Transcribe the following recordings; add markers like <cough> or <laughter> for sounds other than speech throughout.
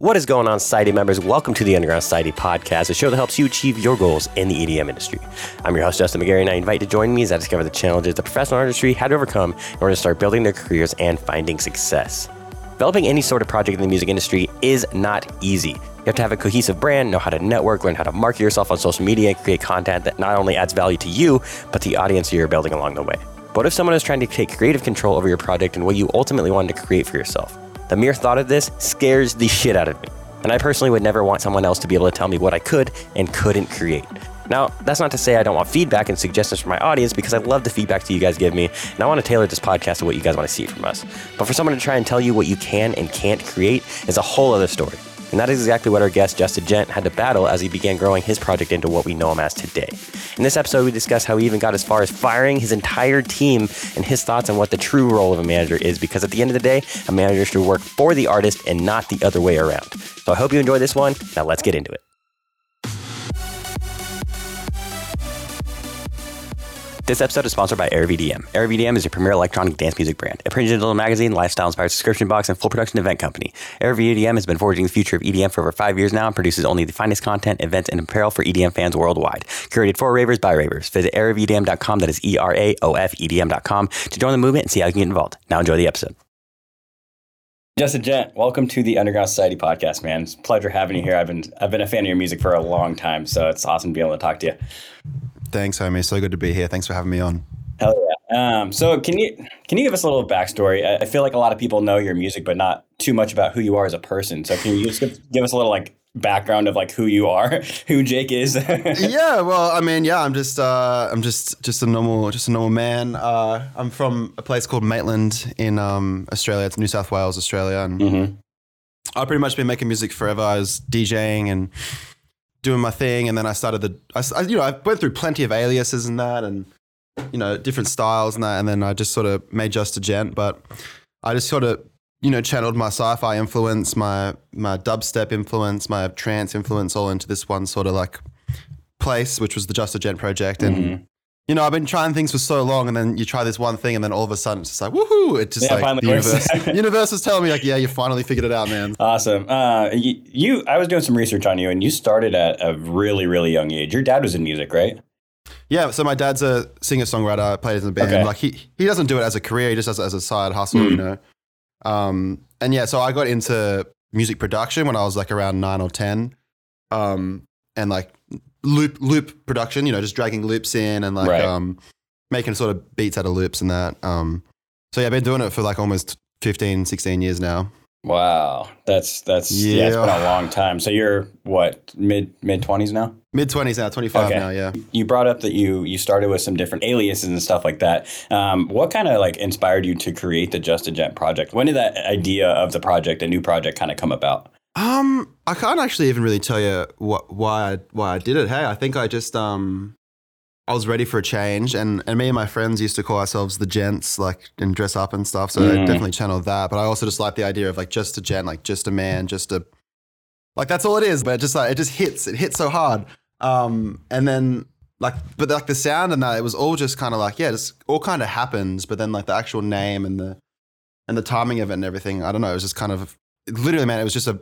What is going on, Society members? Welcome to the Underground Society podcast, a show that helps you achieve your goals in the EDM industry. I'm your host, Justin McGarry, and I invite you to join me as I discover the challenges the professional industry had to overcome in order to start building their careers and finding success. Developing any sort of project in the music industry is not easy. You have to have a cohesive brand, know how to network, learn how to market yourself on social media, and create content that not only adds value to you, but the audience you're building along the way. What if someone is trying to take creative control over your project and what you ultimately wanted to create for yourself? The mere thought of this scares the shit out of me. And I personally would never want someone else to be able to tell me what I could and couldn't create. Now, that's not to say I don't want feedback and suggestions from my audience because I love the feedback that you guys give me, and I want to tailor this podcast to what you guys want to see from us. But for someone to try and tell you what you can and can't create is a whole other story. And that is exactly what our guest, Just a Gent, had to battle as he began growing his project into what we know him as today. In this episode, we discuss how he even got as far as firing his entire team and his thoughts on what the true role of a manager is, because at the end of the day, a manager should work for the artist and not the other way around. So I hope you enjoy this one. Now let's get into it. This episode is sponsored by Era of EDM. AirVDM is your premier electronic dance music brand, a print digital magazine, lifestyle inspired subscription box, and full production event company. Era of EDM has been forging the future of EDM for over five years now and produces only the finest content, events, and apparel for EDM fans worldwide. Curated for ravers by ravers. Visit EraofEDM.com, that is E R A O F E D M.com, to join the movement and see how you can get involved. Now enjoy the episode. Just a gent, welcome to the Underground Society podcast, man. It's a pleasure having you here. I've been I've been a fan of your music for a long time, so it's awesome to be able to talk to you. Thanks, homie. So good to be here. Thanks for having me on. Hell yeah. Um, so can you can you give us a little backstory? I, I feel like a lot of people know your music, but not too much about who you are as a person. So can you just give, give us a little like background of like who you are, <laughs> who Jake is? <laughs> yeah, well, I mean, yeah, I'm just uh, I'm just just a normal just a normal man. Uh, I'm from a place called Maitland in um, Australia. It's New South Wales, Australia, and mm-hmm. I've pretty much been making music forever. I was DJing and doing my thing, and then I started the I, you know I went through plenty of aliases and that, and you know different styles and that, and then I just sort of made just a gent, but I just sort of you know channeled my sci-fi influence, my my dubstep influence, my trance influence all into this one sort of like place, which was the Just a Gent project, and. Mm-hmm. You know, I've been trying things for so long, and then you try this one thing, and then all of a sudden it's just like, woohoo! It just Yeah, like the universe, <laughs> universe is telling me like, yeah, you finally figured it out, man. Awesome. Uh, you, you, I was doing some research on you, and you started at a really, really young age. Your dad was in music, right? Yeah, so my dad's a singer songwriter, plays in a band. Okay. Like he he doesn't do it as a career, he just does it as a side hustle, Mm. you know. Um, and yeah, so I got into music production when I was like around nine or ten, um, and like loop loop production, you know, just dragging loops in and like Right. um, making sort of beats out of loops and that. Um, so yeah, I've been doing it for like almost 15, 16 years now. Wow, that's that's yeah, it's been a long time. So you're what mid mid twenties now? Mid twenties now, twenty five Okay. now. Yeah. You brought up that you you started with some different aliases and stuff like that. Um, what kind of like inspired you to create the Just a Gent project? When did that idea of the project, a new project, kind of come about? Um, I can't actually even really tell you what why I, why I did it. Hey, I think I just um, I was ready for a change, and and me and my friends used to call ourselves the gents, like and dress up and stuff. So I Mhm. definitely channeled that. But I also just like the idea of like just a gent, like just a man, just a like that's all it is. But it just like it just hits, it hits so hard. Um, and then like but like the sound and that it was all just kind of like yeah, just all kind of happens. But then like the actual name and the and the timing of it and everything, I don't know. It was just kind of literally, man. It was just a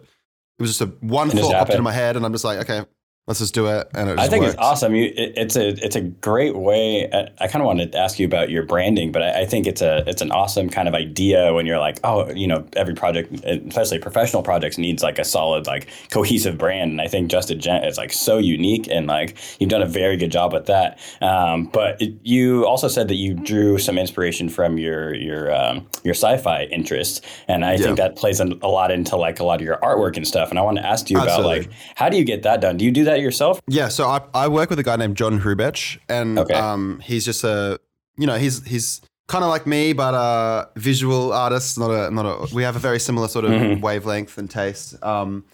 it was just a one just thought popped into my head, and I'm just like, okay, let's just do it. And it I think works. it's awesome. You, it, it's a it's a great way. I, I kind of wanted to ask you about your branding, but I, I think it's a it's an awesome kind of idea when you're like, oh, you know, every project, especially professional projects, needs like a solid like cohesive brand. And I think Just a Gent is like so unique, and like you've done a very good job with that. Um, but it, you also said that you drew some inspiration from your your um, your sci-fi interests, and I think that plays a, a lot into like a lot of your artwork and stuff. And I want to ask you about like how do you get that done? Do you do that yourself? Yeah, so I, I work with a guy named John Hrubech, and Okay. um, he's just a you know he's he's kind of like me, but a visual artist. Not a not a. We have a very similar sort of Mhm. wavelength and taste. Um,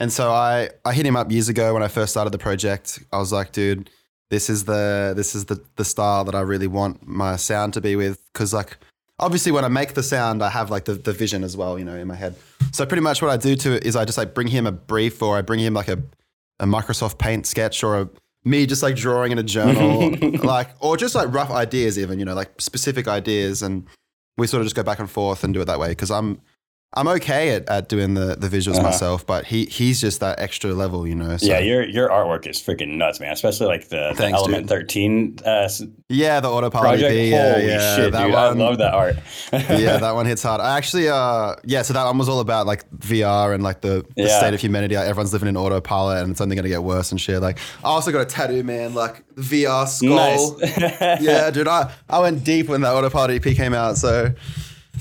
and so I I hit him up years ago when I first started the project. I was like, dude, this is the this is the the style that I really want my sound to be with, because like obviously when I make the sound, I have like the, the vision as well, you know, in my head. So pretty much what I do to it is I just like bring him a brief or I bring him like a, a Microsoft Paint sketch or a me just like drawing in a journal, <laughs> like or just like rough ideas, even you know, like specific ideas, and we sort of just go back and forth and do it that way because I'm I'm okay at, at doing the, the visuals Uh-huh. myself, but he he's just that extra level, you know. So, yeah, your your artwork is freaking nuts, man. Especially like the, the Element dude. 13 uh, yeah, the autopilot project. EP, yeah, Holy yeah, shit, that dude! one, I love that art. <laughs> yeah, that <laughs> one hits hard. I actually, uh, yeah, so that one was all about like VR and like the, the Yeah. state of humanity. Like, everyone's living in autopilot, and it's only gonna get worse and shit. Like, I also got a tattoo, man, like VR skull. nice. <laughs> yeah, dude, I, I went deep when that autopilot EP came out. So,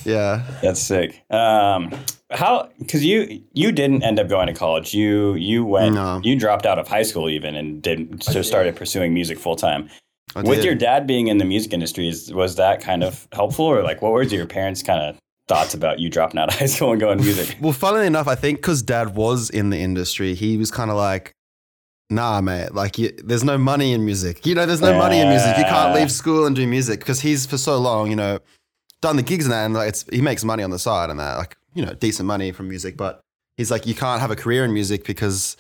yeah, That's sick. Um, how? Because you you didn't end up going to college. You you went. No. You dropped out of high school even and did so started pursuing music full time. With your dad being in the music industry, is, was that kind of helpful, or like what were your parents' kind of thoughts about you dropping out of <laughs> high school and going music? Well, funnily enough, I think because dad was in the industry, he was kind of like, nah, mate, like, you, there's no money in music. You know, there's no money in music. You can't leave school and do music because he's for so long, you know, done the gigs and that, and like, it's, he makes money on the side and that, like, you know, decent money from music. But he's like, you can't have a career in music because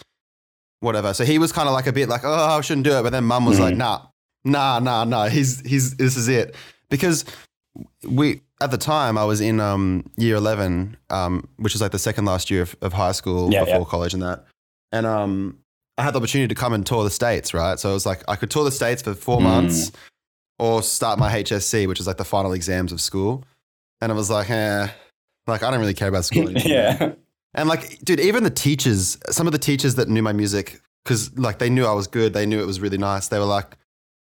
whatever. So he was kind of like a bit like, oh, I shouldn't do it. But then mum was like, Mhm. nah, nah, nah, nah. He's, he's, this is it. Because we, at the time, I was in um, year 11, um, which is like the second last year of, of high school Yeah, before yeah. college and that. And um, I had the opportunity to come and tour the States, right? So it was like I could tour the States for four Mm. months or start my HSC, which is like the final exams of school. And I was like, eh, like I don't really care about school <laughs> anymore. yeah, And like, dude, even the teachers, some of the teachers that knew my music, because like they knew I was good, they knew it was really nice. They were like,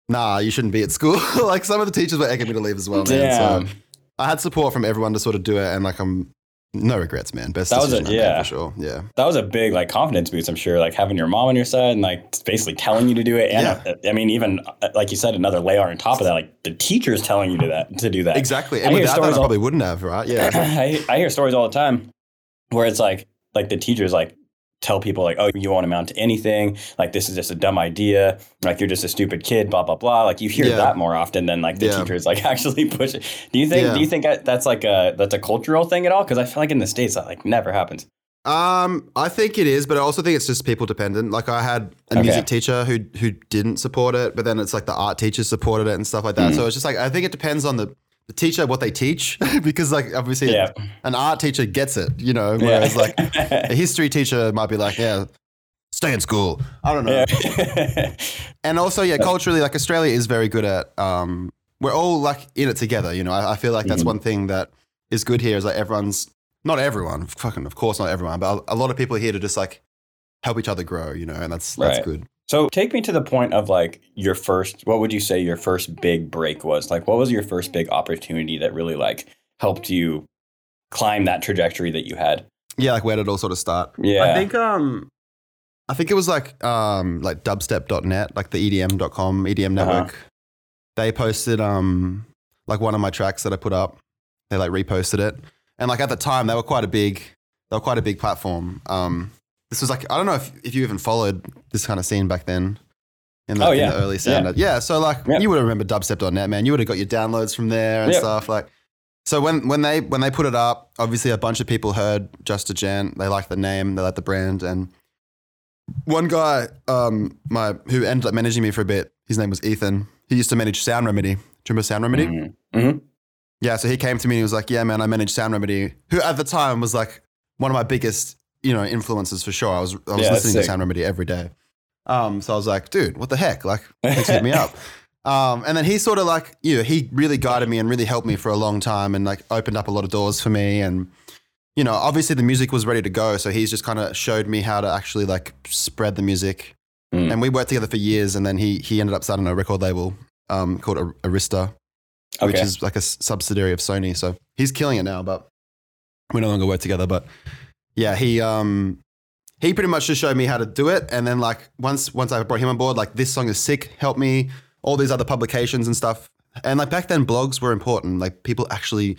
nah, you shouldn't be at school. <laughs> like some of the teachers were egging me to leave as well, man. Damn. So I had support from everyone to sort of do it. And like, I'm no regrets, man. Best That was a- decision yeah. for sure. Yeah. that was a big like confidence boost. I'm sure, like having your mom on your side and like basically telling you to do it. And uh, I mean, even uh, like you said, another layer on top of that, like the teachers telling you to that to do that. Exactly. I And hear without that, I stories all- probably wouldn't have, right? <clears throat> Yeah. I, I hear stories all the time where it's like like the teachers like tell people like oh you won't amount to anything like this is just a dumb idea like you're just a stupid kid blah blah blah like you hear Yeah. that more often than like the Yeah. teachers like <laughs> actually push it do you think Yeah. do you think that's like a that's a cultural thing at all because i feel like in the states that like never happens Um, I think it is, but I also think it's just people dependent. Like I had a Okay. music teacher who who didn't support it, but then it's like the art teachers supported it and stuff like Hmm. that. So it's just like I think it depends on the, the teacher what they teach <laughs> because like obviously Yeah. an art teacher gets it, you know, whereas like a <laughs> history teacher might be like, yeah, stay in school. I don't know. yeah. <laughs> And also, yeah, culturally, like Australia is very good at. Um, we're all like in it together. You know, I, I feel like that's Mhm. one thing that is good here is like everyone's not everyone, fucking, of course, not everyone, but a, a lot of people are here to just like help each other grow. You know, and that's that's Right. good. So take me to the point of like your first what would you say your first big break was? Like what was your first big opportunity that really like helped you climb that trajectory that you had? Yeah, like where did it all sort of start? Yeah. I think um, I think it was like um, like dubstep.net, like the EDM.com, EDM Uh-huh. network. They posted um, like one of my tracks that I put up. They like reposted it, and like at the time they were quite a big, they were quite a big platform. Um, this was like I don't know if, if you even followed this kind of scene back then. In the, Oh, in yeah. the early sound. Yeah. yeah so like Yeah. you would have remembered dubstep.net, man. You would have got your downloads from there and Yeah. stuff. Like so when when they when they put it up, obviously a bunch of people heard Just a Gent. They liked the name, they liked the brand, and one guy, um, my who ended up managing me for a bit, his name was Ethan. He used to manage Sound Remedy. Do you remember Sound Remedy? Mhm. Mhm. Yeah, so he came to me and he was like, "Yeah, man, I manage Sound Remedy." Who at the time was like one of my biggest, you know, influences for sure. I was I was Yeah, listening to. Sound Remedy every day. Um, so I was like, "Dude, what the heck? Like, thanks hitting me up." <laughs> Um, and then he sort of like, you know, he really guided me and really helped me for a long time and like opened up a lot of doors for me. And, you know, obviously the music was ready to go. So he's just kind of showed me how to actually like spread the music. Mm. And we worked together for years. And then he, he ended up starting a record label um, called Ar- Arista, which is like a subsidiary of Sony. So he's killing it now, but we no longer work together. But yeah, he, um, he pretty much just showed me how to do it. And then like once, once I brought him on board, like this song is sick, help me, all these other publications and stuff. And like back then blogs were important. Like people actually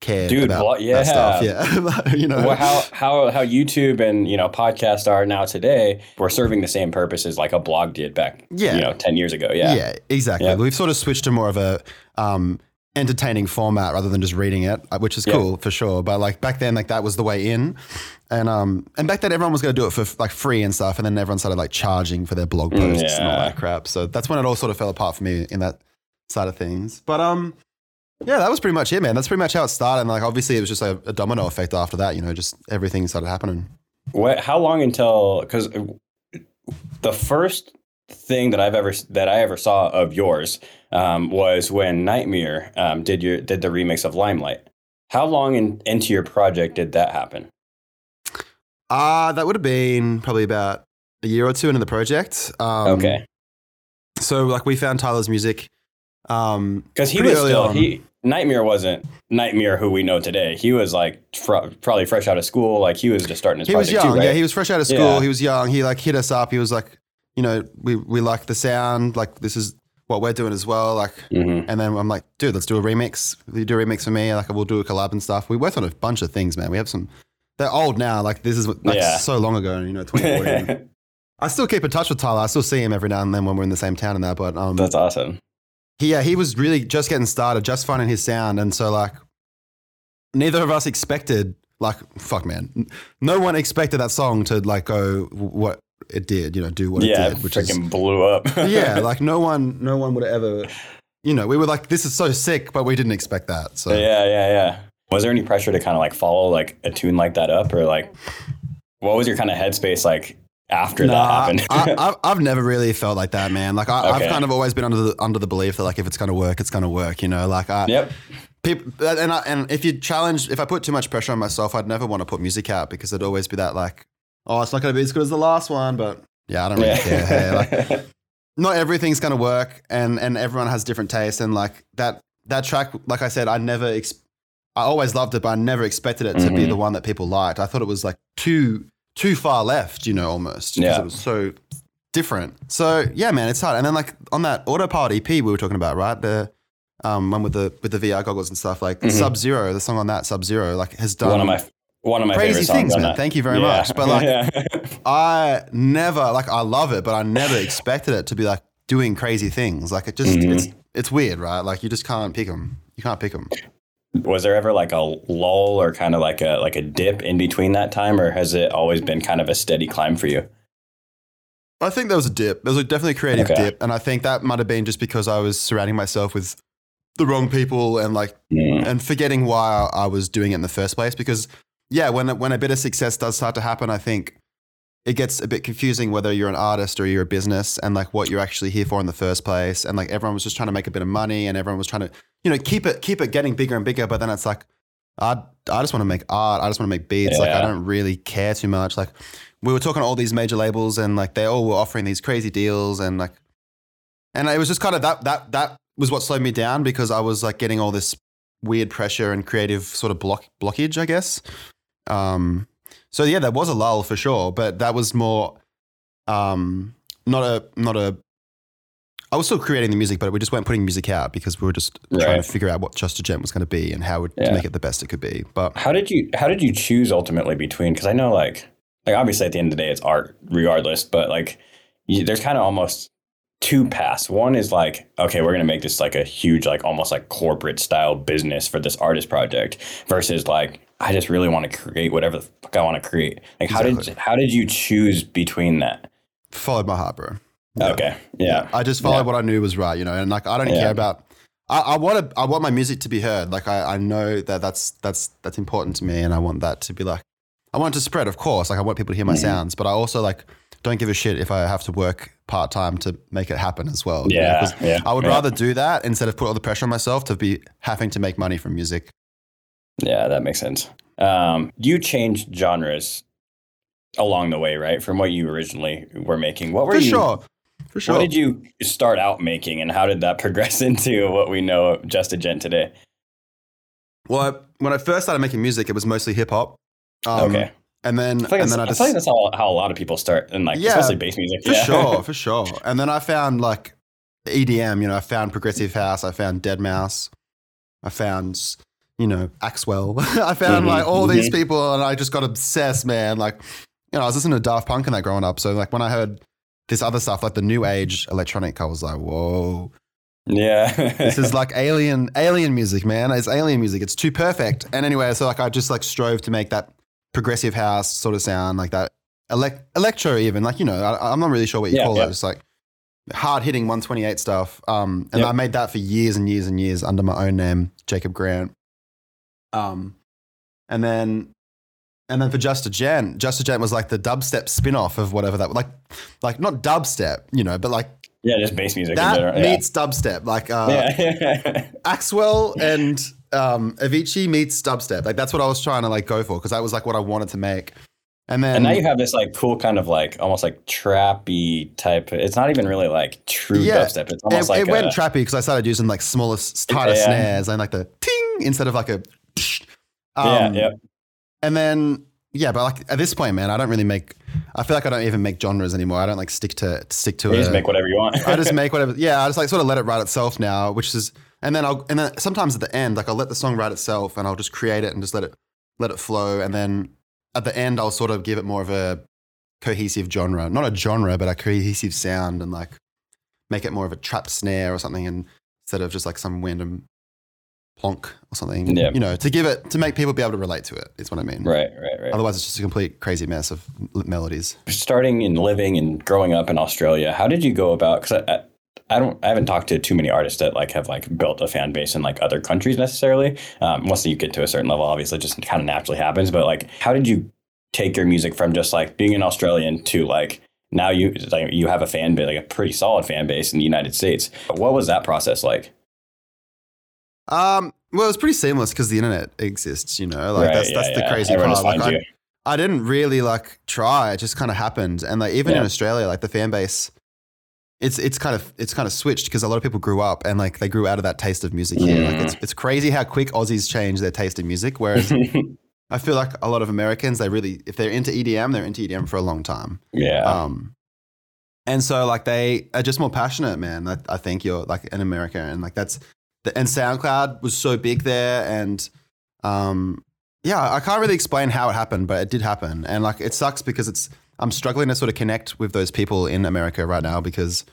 cared Dude, about blo- that stuff. Yeah. <laughs> you know, well, how how how YouTube and you know podcasts are now today, we're serving the same purpose as like a blog did back, Yeah. you know, ten years ago. Yeah, Yeah, exactly. Yeah. We've sort of switched to more of a um, entertaining format rather than just reading it, uh, which is Yeah. cool for sure. But like back then, like that was the way in, and um, and back then everyone was going to do it for like free and stuff, and then everyone started like charging for their blog Mm, posts and all that crap. So that's when it all sort of fell apart for me in that side of things. But um, Yeah, that was pretty much it, man. That's pretty much how it started. And like, obviously, it was just a, a domino effect after that. You know, just everything started happening. What? How long until? Because the first thing that I've ever that I ever saw of yours um, was when NGHTMRE um, did your did the remix of Limelight. How long in, into your project did that happen? Uh, that would have been probably about a year or two into the project. Um, okay. So like we found Tyler's music. Um, because he was still on. he NGHTMRE wasn't NGHTMRE who we know today. He was like fr- probably fresh out of school. Like he was just starting his he was young. too, right? Yeah, he was fresh out of school. Yeah. He was young. He like hit us up. He was like, you know, we we like the sound. Like this is what we're doing as well. Like, Mhm. and then I'm like, dude, let's do a remix. You do a remix for me? Like, we'll do a collab and stuff. We worked on a bunch of things, man. We have some. They're old now. Like this is like Yeah. so long ago. You know, 2014. <laughs> I still keep in touch with Tyler. I still see him every now and then when we're in the same town and that. But um, That's awesome. he, yeah, he was really just getting started, just finding his sound, and so like, neither of us expected. Like, fuck, man, no one expected that song to like go what it did. You know, do what yeah, it did, which is freaking blew up. <laughs> yeah, <laughs> like no one, no one would ever. You know, we were like, this is so sick, but we didn't expect that. So yeah, yeah, yeah. Was there any pressure to kind of like follow like a tune like that up, or like what was your kind of headspace like after that happened? I, <laughs> I've, I've never really felt like that, man. Like I, Okay. I've kind of always been under the under the belief that like if it's gonna work, it's gonna work. You know, like I, yep. people, and I, and if you challenge, if I put too much pressure on myself, I'd never want to put music out because it'd always be that like, oh, it's not gonna be as good as the last one. But yeah, I don't really care. Hey, like, <laughs> not everything's gonna work, and and everyone has different tastes, and like that that track, like I said, I never. Ex- I always loved it, but I never expected it to be Mhm. the one that people liked. I thought it was like too too far left, you know, almost because Yeah. it was so different. So yeah, man, it's hard. And then like on that autopilot EP we were talking about, right? The um, one with the with the VR goggles and stuff, like Mhm. Sub Zero, the song on that Sub Zero, like has done one of my one of my crazy favorite things, man. Thank you very Yeah. much. But like, Yeah. <laughs> I never like I love it, but I never expected it to be like doing crazy things. Like it just Mhm. it's it's weird, right? Like you just can't pick them. You can't pick them. was there ever like a lull or kind of like a like a dip in between that time, or has it always been kind of a steady climb for you? I think there was a dip. There was a definitely a creative Okay. dip, and I think that might have been just because I was surrounding myself with the wrong people and like Mm. and forgetting why I was doing it in the first place. Because yeah, when when a bit of success does start to happen, I think it gets a bit confusing whether you're an artist or you're a business and like what you're actually here for in the first place. And like everyone was just trying to make a bit of money and everyone was trying to you know keep it keep it getting bigger and bigger. But then it's like I I just want to make art. I just want to make beats. Like I don't really care too much. Like we were talking to all these major labels and like they all were offering these crazy deals and like and it was just kind of that that that was what slowed me down because I was like getting all this weird pressure and creative sort of block blockage, I guess. Um, so yeah, there was a lull for sure, but that was more um, not a not a. I was still creating the music, but we just weren't putting music out because we were just trying to figure out what Just a Gent was going to be and how Yeah. to make it the best it could be. But How did you how did you choose ultimately between? Because I know like like obviously at the end of the day it's art regardless, but like you, there's kind of almost two paths. One is like okay, we're gonna make this like a huge like almost like corporate style business for this artist project versus like I just really want to create whatever the fuck I want to create. Like how did how did you choose between that? followed my heart, bro. Yeah. Okay, yeah, I just followed Yeah. what I knew was right, you know, and like I don't Yeah. care about. I, I want to. I want my music to be heard. Like I, I know that that's that's that's important to me, and I want that to be like. I want it to spread, of course. Like I want people to hear my Mhm. sounds, but I also like don't give a shit if I have to work part time to make it happen as well. you know, yeah. I would yeah. rather do that instead of put all the pressure on myself to be having to make money from music. Yeah, that makes sense. Um, you changed genres along the way, right? From what you originally were making. What were For you? sure, for sure. What did you start out making, and how did that <laughs> progress into what we know of Just a Gent today? well, I, when I first started making music, it was mostly hip hop. Um, okay, and then I and then I I just feel like that's how, how a lot of people start, and like Yeah, especially bass music. For yeah. sure, <laughs> for sure. And then I found like EDM, you know, I found Progressive House, I found deadmau5, I found, you know, Axwell. <laughs> I found Mhm, like all these mhm. people and I just got obsessed, man. Like, you know, I was listening to Daft Punk and that growing up. So like when I heard this other stuff, like the new age electronic, I was like, whoa, yeah. this is <laughs> like alien, alien music, man. It's alien music. It's too perfect. And anyway, so like I just like strove to make that progressive house sort of sound like that. Elec- electro even like, you know, I, I'm not really sure what you Yeah, call yeah. it. It's like, hard hitting 128 stuff. Um, and Yep. I made that for years and years and years under my own name, Jacob Grant. Um, and then, and then for Just a Gent, Just a Gent was like the dubstep spin off of whatever that like, like not dubstep, you know, but like Yeah, just bass music that general. meets dubstep. Like uh, yeah. <laughs> Axwell and um, Avicii meets dubstep. Like that's what I was trying to like go for because that was like what I wanted to make. And then and now you have this like cool kind of like almost like trappy type. It's not even really like true Yeah. dubstep. It's it, like it went a, trappy because I started using like smaller, tighter Yeah. snares and like the ting instead of like a. yeah, <laughs> Um, yeah. And then yeah, but like at this point, man, I don't really make. I feel like I don't even make genres anymore. I don't like stick to stick to You a, just make whatever you want. I just <laughs> make whatever. Yeah, I just like sort of let it write itself now, which is, and then I'll, and then sometimes at the end, like I'll let the song write itself, and I'll just create it and just let it, let it flow, and then at the end, I'll sort of give it more of a cohesive genre, not a genre, but a cohesive sound, and like make it more of a trap snare or something, and instead of just like some random plonk or something, Yeah. you know, to give it to make people be able to relate to it is what I mean. right, right, right. Otherwise, it's just a complete crazy mess of melodies. starting and living and growing up in Australia, how did you go about? Because I, I, I don't, I haven't talked to too many artists that like have like built a fan base in like other countries necessarily. Um, once you get to a certain level, obviously, it just kind of naturally happens. But like, how did you take your music from just like being an Australian to like now you like you have a fan base, like a pretty solid fan base in the United States? What was that process like? Um, well, it's pretty seamless because the internet exists. You know, like Right, that's yeah, that's the crazy Everyone part. Like, I, you. I didn't really like try; it just kind of happened. And like even in Australia, like the fan base, it's it's kind of it's kind of switched because a lot of people grew up and like they grew out of that taste of music here. Like Mm. it's it's crazy how quick Aussies change their taste in music. Whereas <laughs> I feel like a lot of Americans, they really if they're into EDM, they're into EDM for a long time. yeah, Um, and so like they are just more passionate, man. I, I think you're like in America, and like that's the, and SoundCloud was so big there, and um, yeah, I can't really explain how it happened, but it did happen, and like it sucks because it's I'm struggling to sort of connect with those people in America right now because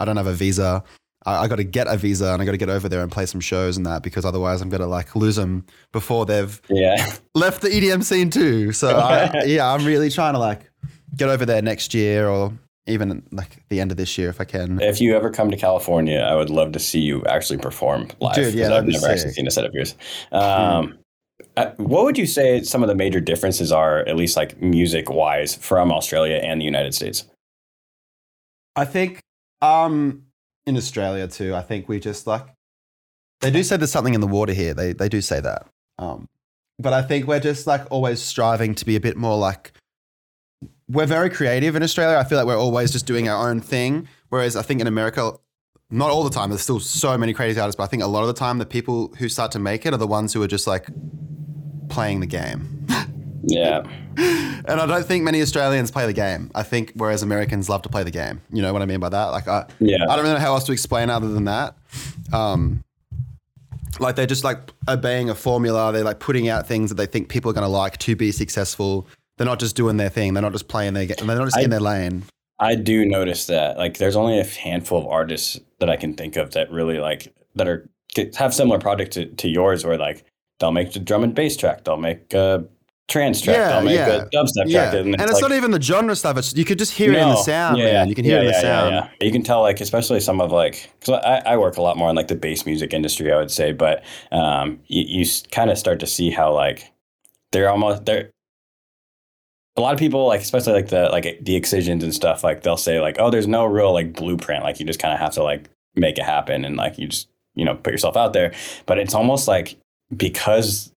I don't have a visa. I, I got to get a visa and I got to get over there and play some shows and that because otherwise I'm gonna like lose them before they've yeah. <laughs> left the EDM scene too. So I, <laughs> yeah, I'm really trying to like get over there next year or even like the end of this year if I can. If you ever come to California, I would love to see you actually perform live. Dude, yeah, I've never actually seen a set of yours. Um, uh, what would you say some of the major differences are, at least like music wise, from Australia and the United States? I think um in Australia too, I think we just like they do say there's something in the water here. They they do say that. Um but I think we're just like always striving to be a bit more like we're very creative in Australia. I feel like we're always just doing our own thing. Whereas I think in America, not all the time, there's still so many crazy artists, but I think a lot of the time the people who start to make it are the ones who are just like playing the game. <laughs> Yeah, <laughs> And I don't think many Australians play the game. I think whereas Americans love to play the game. You know what I mean by that? Like I, yeah, I don't really know how else to explain other than that. Um, like they're just like obeying a formula. They're like putting out things that they think people are going to like to be successful. They're not just doing their thing. They're not just playing their game. They're not just I- in their lane. I do notice that. Like, there's only a handful of artists that I can think of that really like that are have similar projects to, to yours, where like they'll make the drum and bass track, they'll make a trance track, Yeah, they'll make yeah. a dubstep Yeah, track, and it's, like, not even the genre stuff. It's you could just hear it in the sound, Yeah, man. You can hear it in the sound. You can tell, like, especially some of like, because I, I work a lot more in like the bass music industry, I would say, but um, you, you kind of start to see how like they're almost they're a lot of people like especially like the like the Excisions and stuff like they'll say like oh there's no real like blueprint. Like you just kind of have to like make it happen and like you just you know put yourself out there. But it's almost like because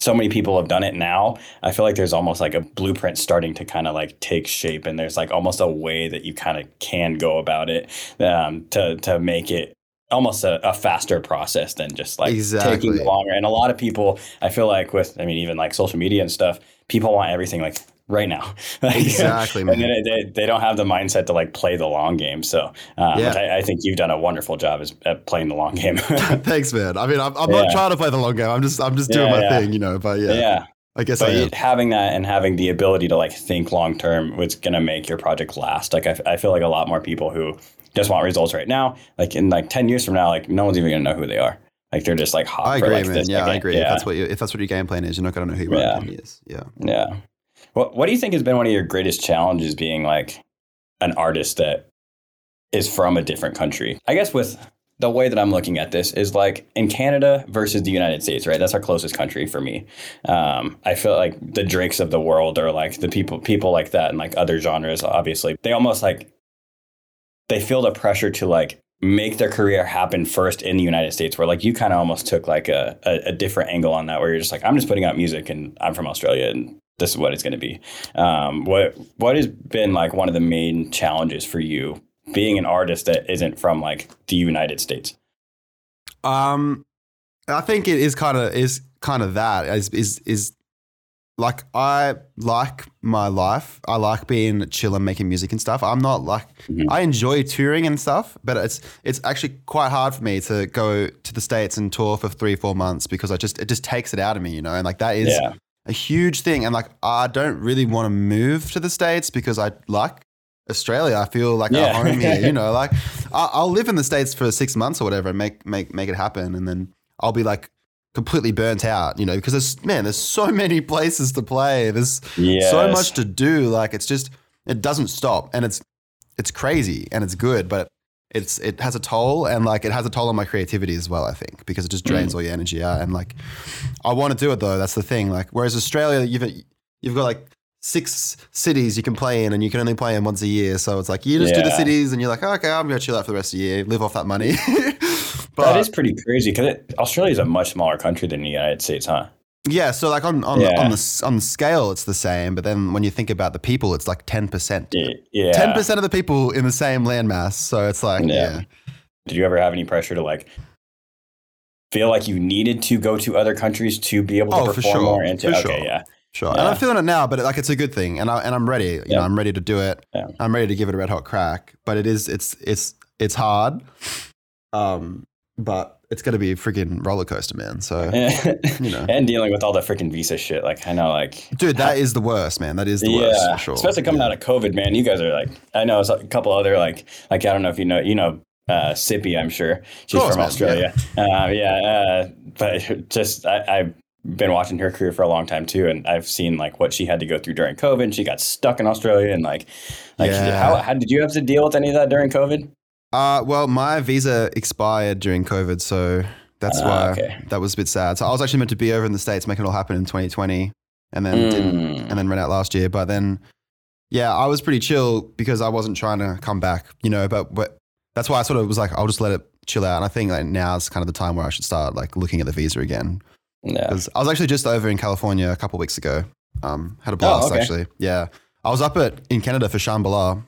so many people have done it now i feel like there's almost like a blueprint starting to kind of like take shape and there's like almost a way that you kind of can go about it um, to to make it almost a, a faster process than just like Exactly. taking longer. And a lot of people i feel like with i mean even like social media and stuff people want everything like right now <laughs> Exactly, and man. then they, they don't have the mindset to like play the long game so um, Yeah. I, I think you've done a wonderful job as, at playing the long game <laughs> <laughs> Thanks, man. I mean, I'm, I'm Yeah. not trying to play the long game. I'm just I'm just doing Yeah, my thing, you know. But yeah, yeah I guess but am. having that and having the ability to like think long term going to make your project last like I, f- I feel like a lot more people who just want results right now like in like 10 years from now like no one's even going to know who they are like they're just like hot I agree, like man. Yeah, I second. agree. If that's what you, if that's what your game plan is, you're not going to know who you are in ten years. Yeah. Yeah. What What do you think has been one of your greatest challenges being like an artist that is from a different country. I guess with the way that I'm looking at this is like in Canada versus the United States, right? That's our closest country for me. Um, I feel like the Drakes of the world or like the people people like that and like other genres, obviously, they almost like they feel the pressure to like make their career happen first in the United States, where like you kind of almost took like a, a, a different angle on that, where you're just like, I'm just putting out music and I'm from Australia and this is what it's going to be. Um, what what has been like one of the main challenges for you being an artist that isn't from like the United States? Um, I think it is kind of is kind of that is is is like I like my life. I like being chill and making music and stuff. I'm not like Mhm. I enjoy touring and stuff, but it's it's actually quite hard for me to go to the states and tour for three four months because I just it just takes it out of me, you know. And like that is Yeah, a huge thing. And like, I don't really want to move to the States because I like Australia. I feel like Yeah. at home here, you <laughs> know, like I'll live in the States for six months or whatever and make, make, make it happen. And then I'll be like completely burnt out, you know, because there's, man, there's so <laughs> many places to play. There's so much to do. Like it's just, it doesn't stop and it's, it's crazy and it's good, but it's, it has a toll and like it has a toll on my creativity as well, I think, because it just mm. drains all your energy out. And like, I want to do it though. That's the thing. Like, whereas Australia, you've you've got like six cities you can play in, and you can only play in once a year. So it's like you just do the cities, and you're like, oh, okay, I'm gonna chill out for the rest of the year, live off that money. <laughs> but that is pretty crazy because Australia is a much smaller country than the United States, huh? Yeah, so like on on, Yeah. on the on the scale, it's the same. But then when you think about the people, it's like ten percent. Yeah. Ten percent of the people in the same landmass. So it's like, Yeah. yeah. Did you ever have any pressure to like feel like you needed to go to other countries to be able to Oh, for perform sure. more? And to, For okay, sure. yeah. Sure. And I'm feeling it now, but like it's a good thing. And I and I'm ready. You Yeah. know, I'm ready to do it. Yeah. I'm ready to give it a red hot crack. But it is it's it's it's hard. Um but it's gonna be a freaking roller coaster, man. So <laughs> you know. and dealing with all the freaking visa shit. Like I know, like Dude, that is the worst, man. That is the worst for sure. especially coming out of COVID, man. You guys are like, I know a couple other like, like I don't know if you know, you know, uh, Sippy, I'm sure she's course, from man, Australia. Uh, yeah, uh, but just I, I've been watching her career for a long time too, and I've seen like what she had to go through during COVID. And she got stuck in Australia, and like, like Yeah. how, how did you have to deal with any of that during COVID? Uh well my visa expired during COVID, so that's Ah, why okay. that was a bit sad. So I was actually meant to be over in the States making it all happen in twenty twenty and then didn't Mm. and then ran out last year. But then, yeah, I was pretty chill because I wasn't trying to come back, you know. But but that's why I sort of was like, I'll just let it chill out. And I think like now is kind of the time where I should start like looking at the visa again. Yeah. 'Cause I was actually just over in California a couple weeks ago. Um, had a blast Oh, okay. actually. Yeah, I was up at in Canada for Shambhala,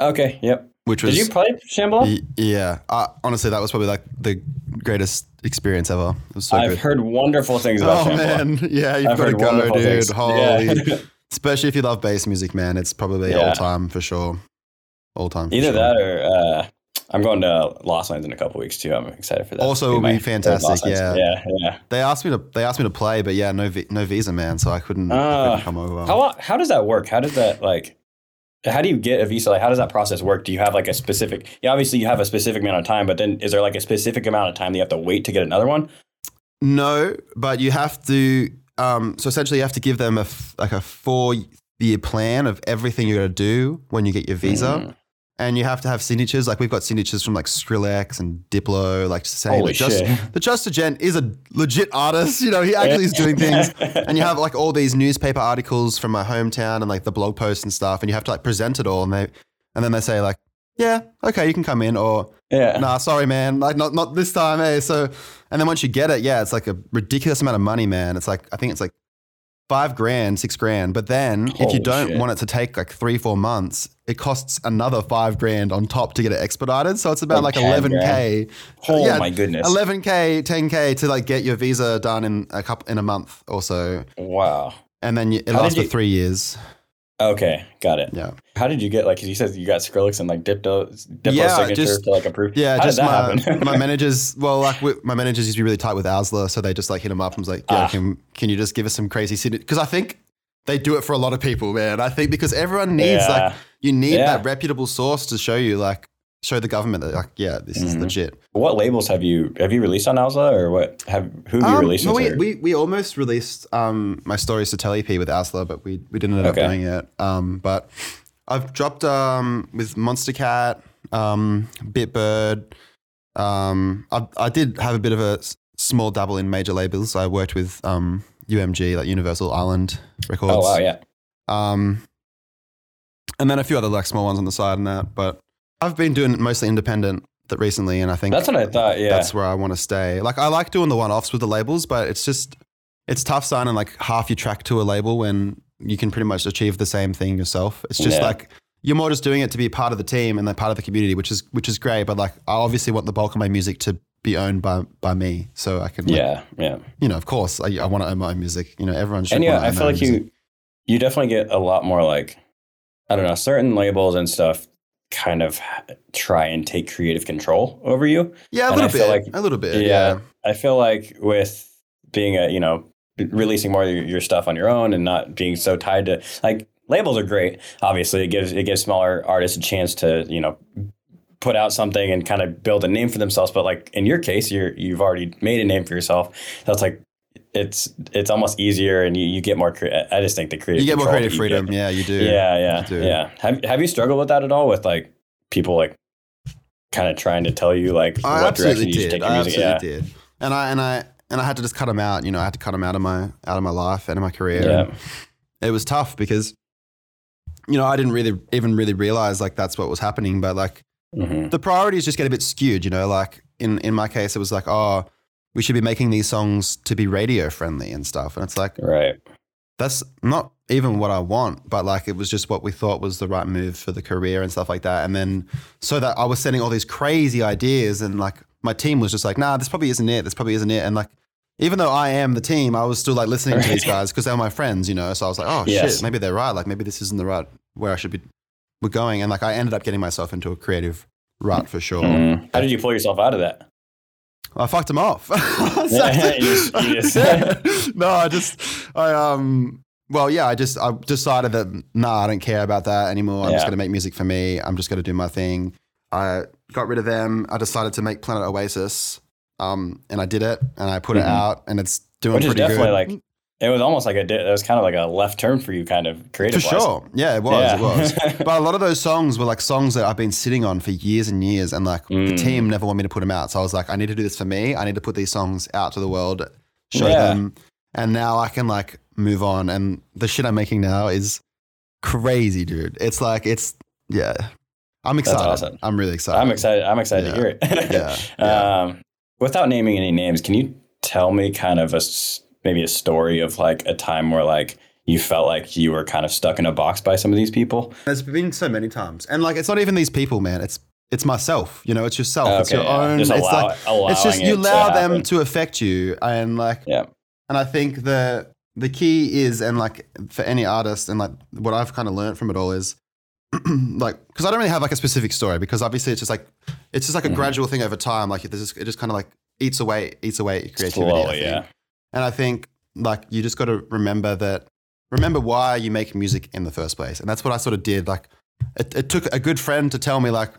Okay. Yep. Which was Did you play Shambhala? yeah. Uh, honestly, that was probably like the greatest experience ever. It was so I've good. heard wonderful things about Oh Shambhala. man, <laughs> yeah, you've I've got to go, dude. things. Holy, Yeah. <laughs> especially if you love bass music, man. It's probably Yeah. all time for sure. All time. Either sure. that or uh, I'm going to Lost Lands in a couple weeks too. I'm excited for that. Also Be would be fantastic, yeah. yeah, yeah. They asked me to. They asked me to play, but yeah, no, vi- no visa, man. So I couldn't, I Ah. couldn't come over. How how does that work? How does that like? How do you get a visa? Like, how does that process work? Do you have like a specific? Yeah, obviously you have a specific amount of time, but then is there like a specific amount of time that you have to wait to get another one? No, but you have to. Um, so essentially, you have to give them a like a four year plan of everything you're gonna do when you get your visa, Mm. And you have to have signatures. Like we've got signatures from like Skrillex and Diplo, like saying Holy that just shit. the Just a Gent is a legit artist. You know, he actually is doing things. <laughs> and you have like all these newspaper articles from my hometown and like the blog posts and stuff, and you have to like present it all, and they and then they say like, yeah, okay, you can come in, or yeah. nah, sorry, man, like not not this time, eh? So, and then once you get it, yeah, it's like a ridiculous amount of money, man. It's like I think it's like five grand, six grand. But then if you don't shit. want it to take like three, four months, it costs another five grand on top to get it expedited. So it's about Like like 10 eleven k. Oh yeah, my goodness! 11k, 10k to like get your visa done in a couple in a month or so, Wow. and then you, it How lasts did for three years. Okay, got it. Yeah, How did you get like? 'cause you said you got Skrillex and like Diplo, Diplo Yeah, signature just- to like approve. yeah. How just my my <laughs> managers. Well, like we, my managers used to be really tight with OWSLA, so they just like hit him up and was like, "Yeah, Ah. can can you just give us some crazy city?" Because I think they do it for a lot of people, man. I think because everyone needs Yeah. like you need Yeah. that reputable source to show you like show the government that like yeah, this is Mhm. legit. What labels have you have you released on OWSLA or what have who have you Um, released no, we, we we almost released um my stories to tell EP with OWSLA, but we we didn't end up doing it. Um, but I've dropped um with Monstercat, um, Bitbird. Um, I, I did have a bit of a small dabble in major labels. I worked with um, UMG, like Universal Island Records. Oh wow, yeah. Um, and then a few other like small ones on the side and that. But I've been doing mostly independent that recently, and I think That's what I thought. Yeah. that's where I want to stay. Like I like doing the one offs with the labels, but it's just it's tough signing like half your track to a label when you can pretty much achieve the same thing yourself. It's just Yeah. like you're more just doing it to be part of the team and then part of the community, which is which is great. But like I obviously want the bulk of my music to be owned by by me, so I can like, yeah, yeah. you know of course I, I want to own my own music. You know everyone should. and yeah, I feel like music. you you definitely get a lot more like I don't know, certain labels and stuff kind of try and take creative control over you. yeah a and little bit like- a little bit Yeah. yeah. I feel like with being a, you know, releasing more of your, your stuff on your own and not being so tied to like labels are great. Obviously, it gives it gives smaller artists a chance to, you know, put out something and kind of build a name for themselves, but like in your case, you're you've already made a name for yourself. That's like it's it's almost easier and you, you get more crea- I just think the creative You get more creative you get- freedom. Yeah, you do. yeah, yeah, do. yeah. Have Have you struggled with that at all? With like people like kind of trying to tell you like I what direction absolutely you should did. take your I music? absolutely Yeah, did. And I and I and I had to just cut them out. You know, I had to cut them out of my out of my life and of my career. yeah, it was tough because, you know, I didn't really even really realize like that's what was happening. But like hmm the priorities just get a bit skewed. You know, like in in my case, it was like, oh, we should be making these songs to be radio friendly and stuff. And it's like right. that's not even what I want, but like it was just what we thought was the right move for the career and stuff like that. And then so that I was sending all these crazy ideas and like my team was just like, nah, this probably isn't it. This probably isn't it. And like, even though I am the team, I was still like listening to these guys because they were my friends, you know? So I was like, oh Yes. shit, maybe they're right. Like maybe this isn't the right where I should be we're going. And like I ended up getting myself into a creative rut for sure. Mhm. How did you pull yourself out of that? I fucked him off. <laughs> <laughs> You just- you just- <laughs> no, I just, I um, well, yeah, I just, I decided that nah, I don't care about that anymore. I'm just gonna make music for me. I'm just gonna do my thing. I got rid of them. I decided to make Planet Oasis, um, and I did it, and I put it Mhm. out, and it's doing Which is pretty definitely good. like it was almost like a it was kind of like a left turn for you, kind of creative. for sure, yeah, it was, Yeah. it was. <laughs> but a lot of those songs were like songs that I've been sitting on for years and years, and like the Mm. team never wanted me to put them out. So I was like, I need to do this for me. I need to put these songs out to the world, show Yeah. them, and now I can like move on. And the shit I'm making now is crazy, dude. It's like it's yeah. I'm excited. awesome. I'm really excited. I'm excited. I'm excited Yeah. to hear it. <laughs> Yeah. Um, without naming any names, can you tell me kind of a maybe a story of like a time where like you felt like you were kind of stuck in a box by some of these people? There's been so many times, and like it's not even these people, man. It's it's myself. You know, it's yourself. it's your yeah. own. Just it's allow- like it's just it you to allow them to affect you, and like Yeah. And I think the the key is, and like for any artist, and like what I've kind of learned from it all is, <clears throat> like, because I don't really have like a specific story, because obviously it's just like it's just like a Mhm. gradual thing over time. Like it just it just kind of like eats away eats away at your creativity. Slowly, yeah. And I think like you just got to remember that remember why you make music in the first place, and that's what I sort of did. Like it, it took a good friend to tell me like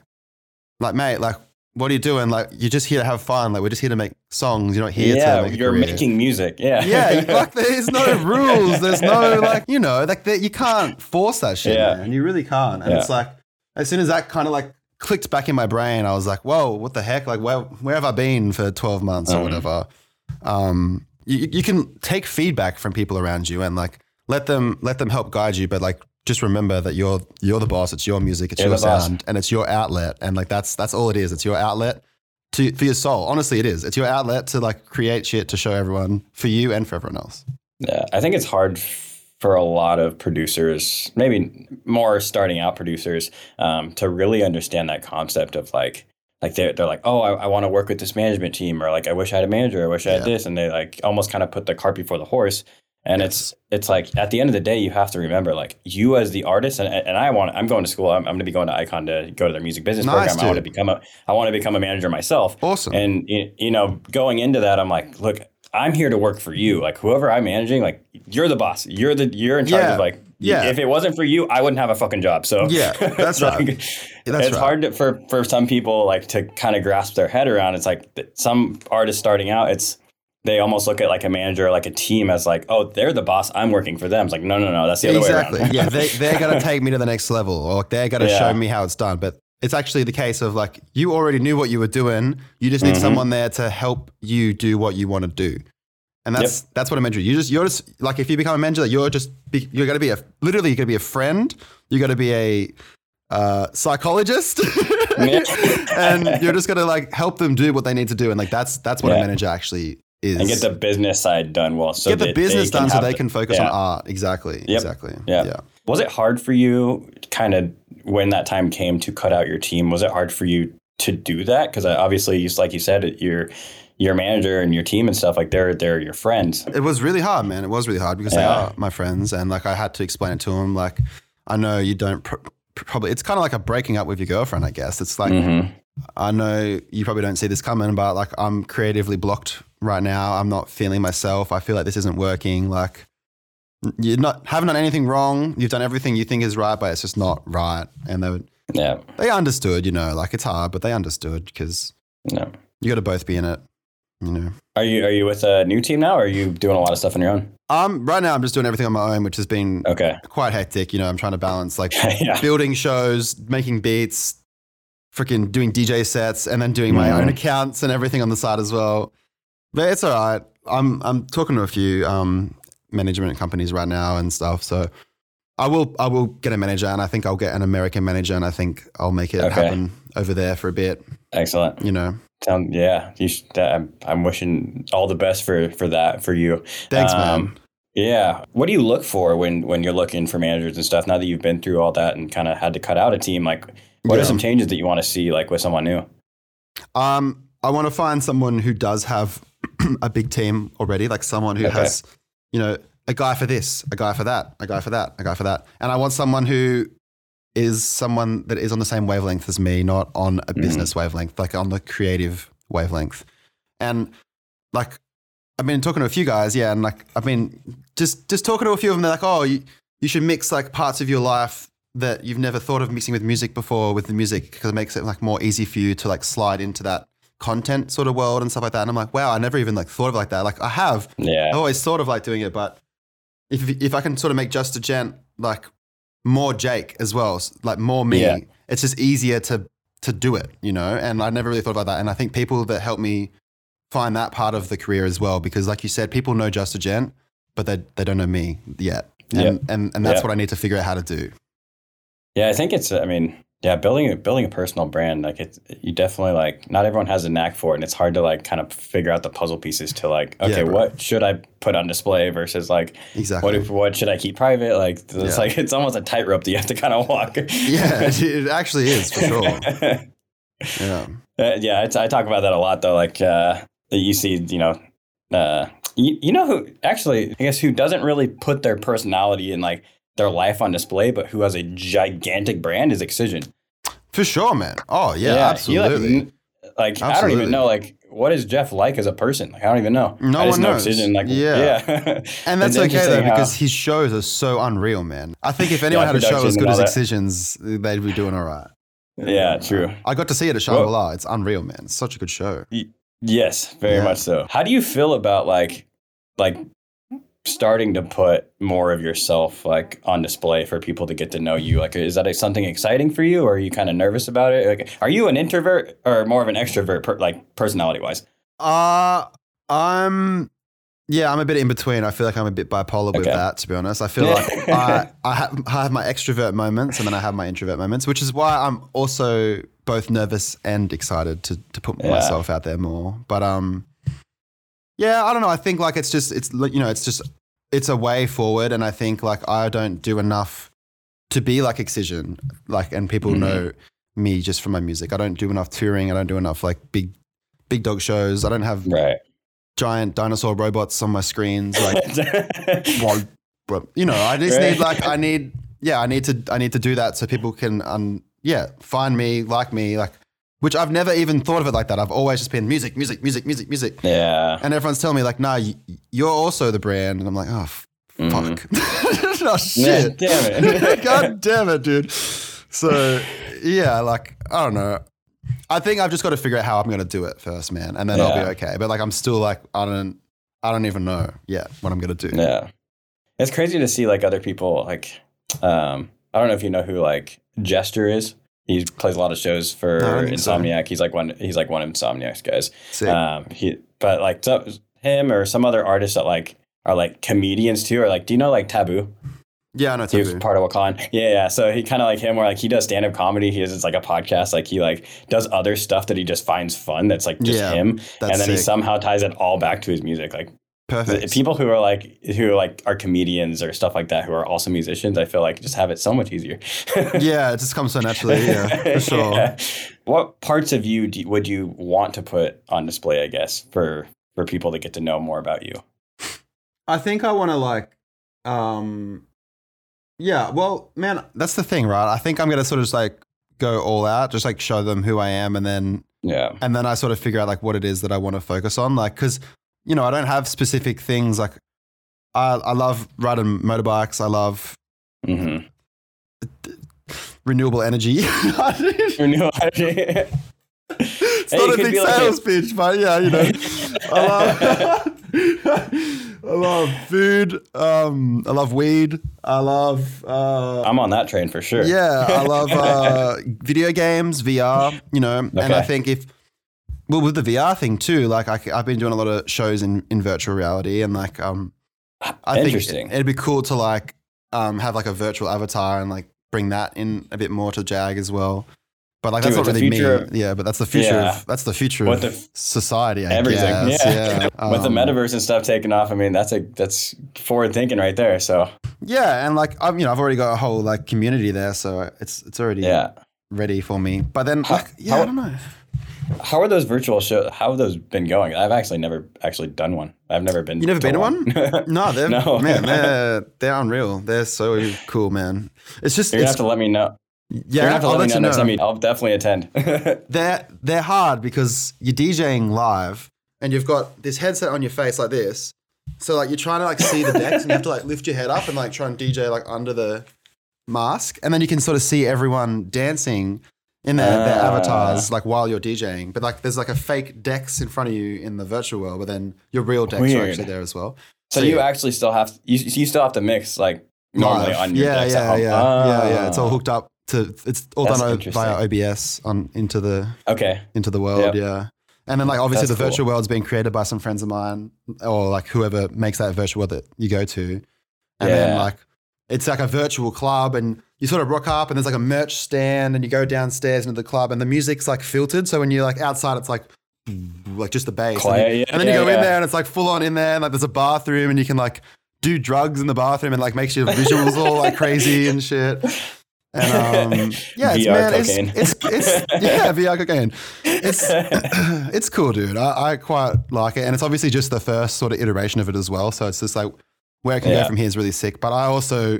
like mate like. What are you doing? Like, you're just here to have fun. Like, we're just here to make songs. You're not here yeah, to a you're making music. Yeah. yeah, like <laughs> there's no rules. There's no like you know like that you can't force that shit, Yeah. man. You really can't. And Yeah. it's like as soon as that kind of like clicked back in my brain, I was like, whoa, what the heck? Like where where have I been for 12 months or Mhm. whatever? Um, you you can take feedback from people around you and like let them let them help guide you, but like just remember that you're you're the boss. It's your music. It's You're your the boss. sound, and it's your outlet. And like that's that's all it is. It's your outlet. To, for your soul, honestly, it is. It's your outlet to like create shit to show everyone, for you and for everyone else. Yeah, I think it's hard for a lot of producers, maybe more starting out producers, um, to really understand that concept of like, like they're, they're like, oh, I, I want to work with this management team, or like, I wish I had a manager, I wish I had Yeah. this, and they like almost kind of put the cart before the horse. And it's it's like at the end of the day, you have to remember like you as the artist, and, and I want I'm going to school. I'm, I'm going to be going to Icon to go to their music business Nice, program. I want to become a I want to become a manager myself. Awesome. And you know, going into that, I'm like, look, I'm here to work for you. Like whoever I'm managing, like you're the boss. You're the you're in charge Yeah. of like. Yeah. If it wasn't for you, I wouldn't have a fucking job. So Yeah, that's <laughs> like, right. That's it's right. hard to, for for some people like to kind of grasp their head around. It's like some artists starting out, it's they almost look at like a manager, or like a team, as like, oh, they're the boss. I'm working for them. It's like, no, no, no, that's the other exactly. way around. yeah, they they're gonna <laughs> take me to the next level, or they're gonna Yeah. show me how it's done. But it's actually the case of like you already knew what you were doing. You just need Mhm. someone there to help you do what you want to do. And that's that's what a mentor. You just you're just like if you become a mentor, you're just be, you're going to be a literally you're going to be a friend. You're going to be a uh, psychologist, <laughs> <laughs> and you're just going to like help them do what they need to do. And like that's that's what a Yeah. manager actually is. and get the business side done well. So get the business done so they can focus on yeah. art. Exactly. Yep. Exactly. Yeah. Yeah. Was it hard for you, kind of, when that time came to cut out your team? Was it hard for you to do that? Because obviously, just like you said, your your manager and your team and stuff like they're they're your friends. It was really hard, man. It was really hard because they are my friends, and like I had to explain it to them. Like, I know you don't pr- pr- probably. It's kind of like a breaking up with your girlfriend, I guess. It's like Mhm. I know you probably don't see this coming, but like I'm creatively blocked right now. I'm not feeling myself. I feel like this isn't working. Like you're not haven't done anything wrong. You've done everything you think is right, but it's just not right. And they would, Yeah. they understood, you know, like it's hard, but they understood because No. you got to both be in it, you know. Are you are you with a new team now, or are you doing a lot of stuff on your own? Um, right now I'm just doing everything on my own, which has been Okay. quite hectic. You know, I'm trying to balance like <laughs> yeah. building shows, making beats, freaking doing DJ sets, and then doing my Mhm. own accounts and everything on the side as well. But it's all right. I'm I'm talking to a few um, management companies right now and stuff. So I will I will get a manager, and I think I'll get an American manager, and I think I'll make it Okay. happen over there for a bit. Excellent. You know, Sound yeah. You should, I'm I'm wishing all the best for for that for you. thanks, man. Um, Yeah. What do you look for when when you're looking for managers and stuff? Now that you've been through all that and kind of had to cut out a team, like what Yeah. are some changes that you want to see like with someone new? Um, I want to find someone who does have <clears throat> a big team already, like someone who Okay. has, you know, a guy for this, a guy for that, a guy for that, a guy for that. And I want someone who is someone that is on the same wavelength as me, not on a Mhm. business wavelength, like on the creative wavelength. And like, I've been talking to a few guys, yeah, and like, I've been just just talking to a few of them. They're like, oh, you, you should mix like parts of your life that you've never thought of mixing with music before with the music because it makes it like more easy for you to like slide into that content sort of world and stuff like that. And I'm like, wow, I never even like thought of it like that. Like I have, Yeah. I always thought of like doing it, but if if I can sort of make just a gent like more Jake as well, like more me, Yeah. it's just easier to to do it, you know. And I never really thought about that. And I think people that help me find that part of the career as well, because like you said, people know just a gent, but they they don't know me yet. And and, and that's what I need to figure out how to do. Yeah, I think it's. I mean, yeah, building a building a personal brand, like it's you definitely like. Not everyone has a knack for it, and it's hard to like kind of figure out the puzzle pieces to like, okay, bro. what should I put on display versus like, Exactly. what if, what should I keep private? Like, it's Yeah. like it's almost a tightrope that you have to kind of walk. yeah, <laughs> it, actually is for sure. <laughs> Yeah. Uh, yeah, I, I talk about that a lot though. Like uh, you see, you know, uh, you, you know who actually, I guess, who doesn't really put their personality and like their life on display, but who has a gigantic brand is Excision. For sure, man. Oh yeah, he, absolutely. like, like I don't even know like what is Jeff like as a person? Like I don't even know. No I just one know knows. Excision. Like Yeah. yeah, and <laughs> that's okay though how- because his shows are so unreal, man. I think if <laughs> anyone Yeah, had a show as good as that. Excisions, they'd be doing all right. yeah, true. I got to see it at Shangri La. It's unreal, man. It's such a good show. Yes, very Yeah. much so. How do you feel about like like starting to put more of yourself like on display for people to get to know you? Like is that something exciting for you or are you kind of nervous about it? Like are you an introvert or more of an extrovert per, like personality wise? Uh I'm yeah, I'm a bit in between. I feel like I'm a bit bipolar with that, to be honest. I feel like <laughs> I, I, have, I have my extrovert moments and then I have my introvert moments, which is why I'm also both nervous and excited to, to put Yeah. myself out there more. But um, yeah, I don't know. I think like it's just it's you know it's just it's a way forward, and I think like I don't do enough to be like Excision, like and people Mhm. know me just from my music. I don't do enough touring. I don't do enough like big big dog shows. I don't have Right. giant dinosaur robots on my screens. Like, <laughs> well, you know, I just Right. need like I need yeah, I need to I need to do that so people can um yeah find me like me like which I've never even thought of it like that. I've always just been music, music, music, music, music, Yeah. and everyone's telling me like, nah, y- you're also the brand, and I'm like, oh f- Mhm. fuck, <laughs> oh <laughs> Yeah, shit, damn it. <laughs> god damn it, dude. So yeah, like I don't know. I think I've just got to figure out how I'm gonna do it first, man, and then I'll be okay. But like I'm still like I don't I don't even know yet what I'm gonna do. Yeah. It's crazy to see like other people like um I don't know if you know who like Gesture is. He plays a lot of shows for No, I so. Insomniac. He's like one. He's like one of Insomniac's guys. Sick. Um, he but like so, him or some other artists that like are like comedians too, or like do you know like TVBOO? yeah, I know He was part of Wakaan. Yeah, yeah. So he kind of like him, where like he does stand up comedy. He has it's like a podcast. Like he like does other stuff that he just finds fun. That's like just Yeah, him, and then he somehow ties it all back to his music. Like Perfect. people who are like who like are comedians or stuff like that, who are also musicians, I feel like just have it so much easier. <laughs> yeah, it just comes so naturally. Yeah, for <laughs> sure. Yeah. What parts of you do, would you want to put on display? I guess for for people to get to know more about you. I think I want to like, um, yeah. Well, man, that's the thing, right? I think I'm gonna sort of just like go all out, just like show them who I am, and then Yeah. and then I sort of figure out like what it is that I want to focus on, like because you know I don't have specific things like. I, I love riding motorbikes. I love hmm renewable energy. <laughs> Renewable <laughs> energy. Hey, not a big be like sales pitch, but yeah, you know, <laughs> I love, I love food. Um, I love weed. I love. Uh, I'm on that train for sure. yeah, I love uh, video games, VR. You know, and I think if well with the VR thing too, like I, have been doing a lot of shows in, in virtual reality, and like um, I think Interesting. it'd be cool to like um have like a virtual avatar and like bring that in a bit more to Jag as well. But like Dude, that's not really me. of- yeah, but that's the future Yeah. of that's the future of the- society. I Everything. guess. Yeah. yeah. <laughs> With the Um, metaverse and stuff taking off, I mean that's a that's forward thinking right there. So Yeah, and like I've you know I've already got a whole like community there, so it's it's already yeah. ready for me. But then How- like yeah, how- I don't know. How are those virtual shows? How have those been going? I've actually never actually done one. I've never been. To one. You never been to one? No, <laughs> they're No. man, they're <laughs> they're unreal. They're so cool, man. It's just You're gonna have to let me know. You're yeah, gonna have to I'll let me let know you know. time. You, I'll definitely attend. <laughs> they're they're hard because you're DJing live and you've got this headset on your face like this. So like you're trying to like see the decks and you have to like lift your head up and like try and DJ like under the mask and then you can sort of see everyone dancing in their, their Ah. avatars like while you're DJing. But like there's like a fake decks in front of you in the virtual world, but then your real decks are actually there as well. so So, you yeah. actually still have you, you still have to mix like normally Live. on your yeah, decks yeah, at home. yeah, yeah, yeah. It's all hooked up to. It's all That's done via OBS on into the Okay. into the world. Yep. Yeah, and then like obviously That's the cool. virtual world's being created by some friends of mine, or like whoever makes that virtual world that you go to, and then like it's like a virtual club, and you sort of rock up, and there's like a merch stand, and you go downstairs into the club, and the music's like filtered, so when you're like outside, it's like like just the bass, and, then- yeah, and then you yeah, go in there, and it's like full on in there, and like there's a bathroom, and you can like do drugs in the bathroom, and like makes your visuals all like crazy and shit. And um, <laughs> yeah, it's VR man, it's, it's it's <laughs> yeah, VR cocaine. It's <laughs> <clears throat> it's cool, dude. I, I quite like it, and it's obviously just the first sort of iteration of it as well. So it's just like where it can Yeah. go from here is really sick. But I also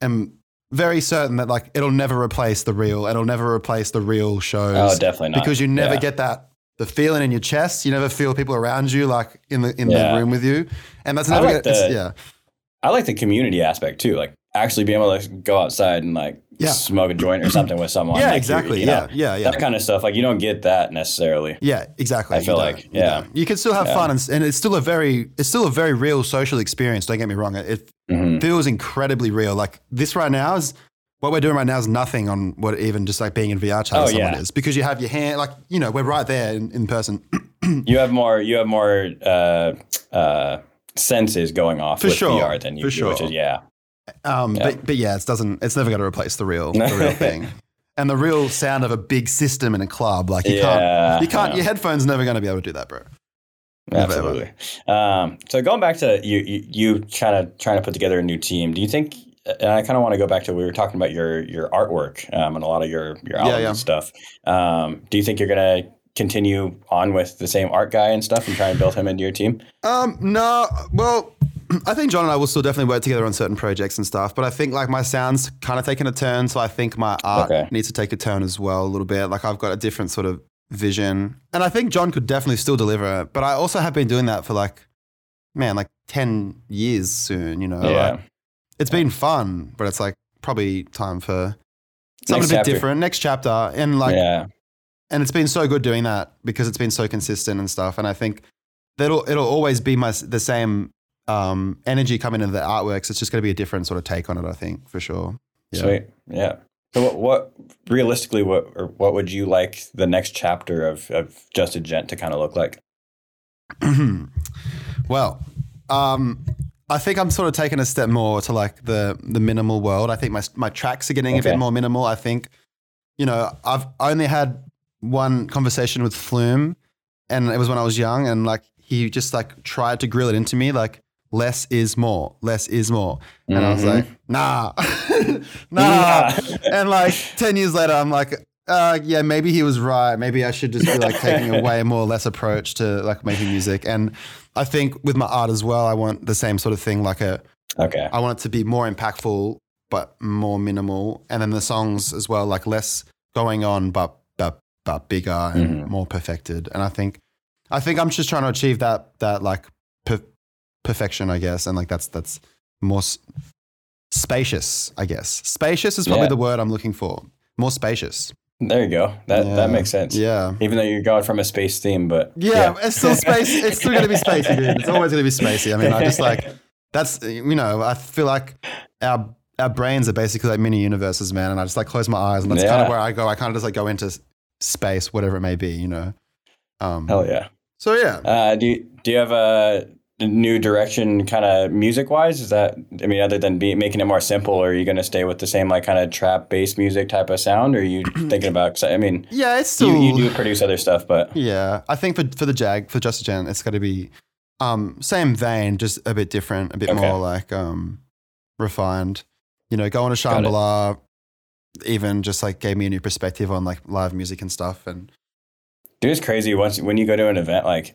am very certain that like it'll never replace the real. It'll never replace the real shows Oh, definitely not. because you never Yeah. get that the feeling in your chest. You never feel people around you like in the in Yeah. the room with you, and that's I never. like gonna- it's- the- yeah, I like the community aspect too. Like actually being able to go outside and like Yeah. smoke a joint or something with someone. yeah, like, exactly. you know, yeah, yeah, yeah. That kind of stuff. Like you don't get that necessarily. Yeah, exactly. I feel You like, don't. You yeah. you can still have Yeah. fun, and, and it's still a very, it's still a very real social experience. Don't get me wrong; it, Mhm. feels incredibly real. Like this right now is what we're doing right now is nothing on what even just like being in VR chat Oh, someone yeah. is because you have your hand, like you know, we're right there in, in person. <clears throat> You have more. You have more uh, uh, senses going off For with sure, VR than you for do, which sure. is yeah. Um, Yeah. But but yeah, it doesn't. It's never going to replace the real, the real <laughs> thing. And the real sound of a big system in a club, like you Yeah, can't, you can't. Your headphones never going to be able to do that, bro. Absolutely. Um, so going back to you, you, you kind of trying to put together a new team. Do you think? And I kind of want to go back to we were talking about your your artwork um, and a lot of your your albums yeah. and stuff. Um, do you think you're gonna continue on with the same art guy and stuff and try and build him into your team? Um, no, well, I think John and I will still definitely work together on certain projects and stuff. But I think like my sound's kind of taken a turn, so I think my art Okay. needs to take a turn as well a little bit. Like I've got a different sort of vision, and I think John could definitely still deliver it. But I also have been doing that for like, man, like ten years soon. You know, yeah. Like, it's been fun, but it's like probably time for something Next a bit chapter. different. Next chapter, and like yeah. and it's been so good doing that because it's been so consistent and stuff. And I think that'll it'll always be my the same um, energy coming into the artworks. It's just going to be a different sort of take on it. I think for sure. Yeah. Sweet. Yeah. So what, what realistically, what or what would you like the next chapter of of Just a Gent to kind of look like? <clears throat> well, um, I think I'm sort of taking a step more to like the the minimal world. I think my my tracks are getting a bit more minimal. I think, you know, I've only had one conversation with Flume, and it was when I was young, and like he just like tried to grill it into me, like less is more, less is more, and I was Mhm. like, nah, <laughs> nah. and like ten years later, I'm like. Uh, yeah, maybe he was right. Maybe I should just be like taking a <laughs> way more less approach to like making music. And I think with my art as well, I want the same sort of thing. Like a, Okay. I want it to be more impactful, but more minimal. And then the songs as well, like less going on, but but but bigger and Mhm. more perfected. And I think, I think I'm just trying to achieve that that like per- perfection, I guess. And like that's that's more s- spacious, I guess. Spacious is probably Yeah. the word I'm looking for. More spacious. There you go. That Yeah. that makes sense. Yeah. Even though you're going from a space theme, but Yeah, it's still space. It's still going to be <laughs> spacey, dude. It's always going to be spacey. I mean, I just like <laughs> that's you know, I feel like our our brains are basically like mini universes, man. And I just like close my eyes, and that's kind of where I go. I kind of just like go into space, whatever it may be, you know. Um, hell yeah. So yeah, Uh, do you, do you have a new direction, kind of music wise? Is that I mean, other than be, making it more simple, are you going to stay with the same like kind of trap bass music type of sound? Or are you <clears throat> thinking about? I mean, yeah, it's still you, you do produce other stuff, but yeah. I think for for the Jag for Just a Gent, it's got to be um same vein, just a bit different, a bit Okay. more like um refined. You know, going to Got it. Shambhala even just like gave me a new perspective on like live music and stuff and Dude, it's crazy once when you go to an event like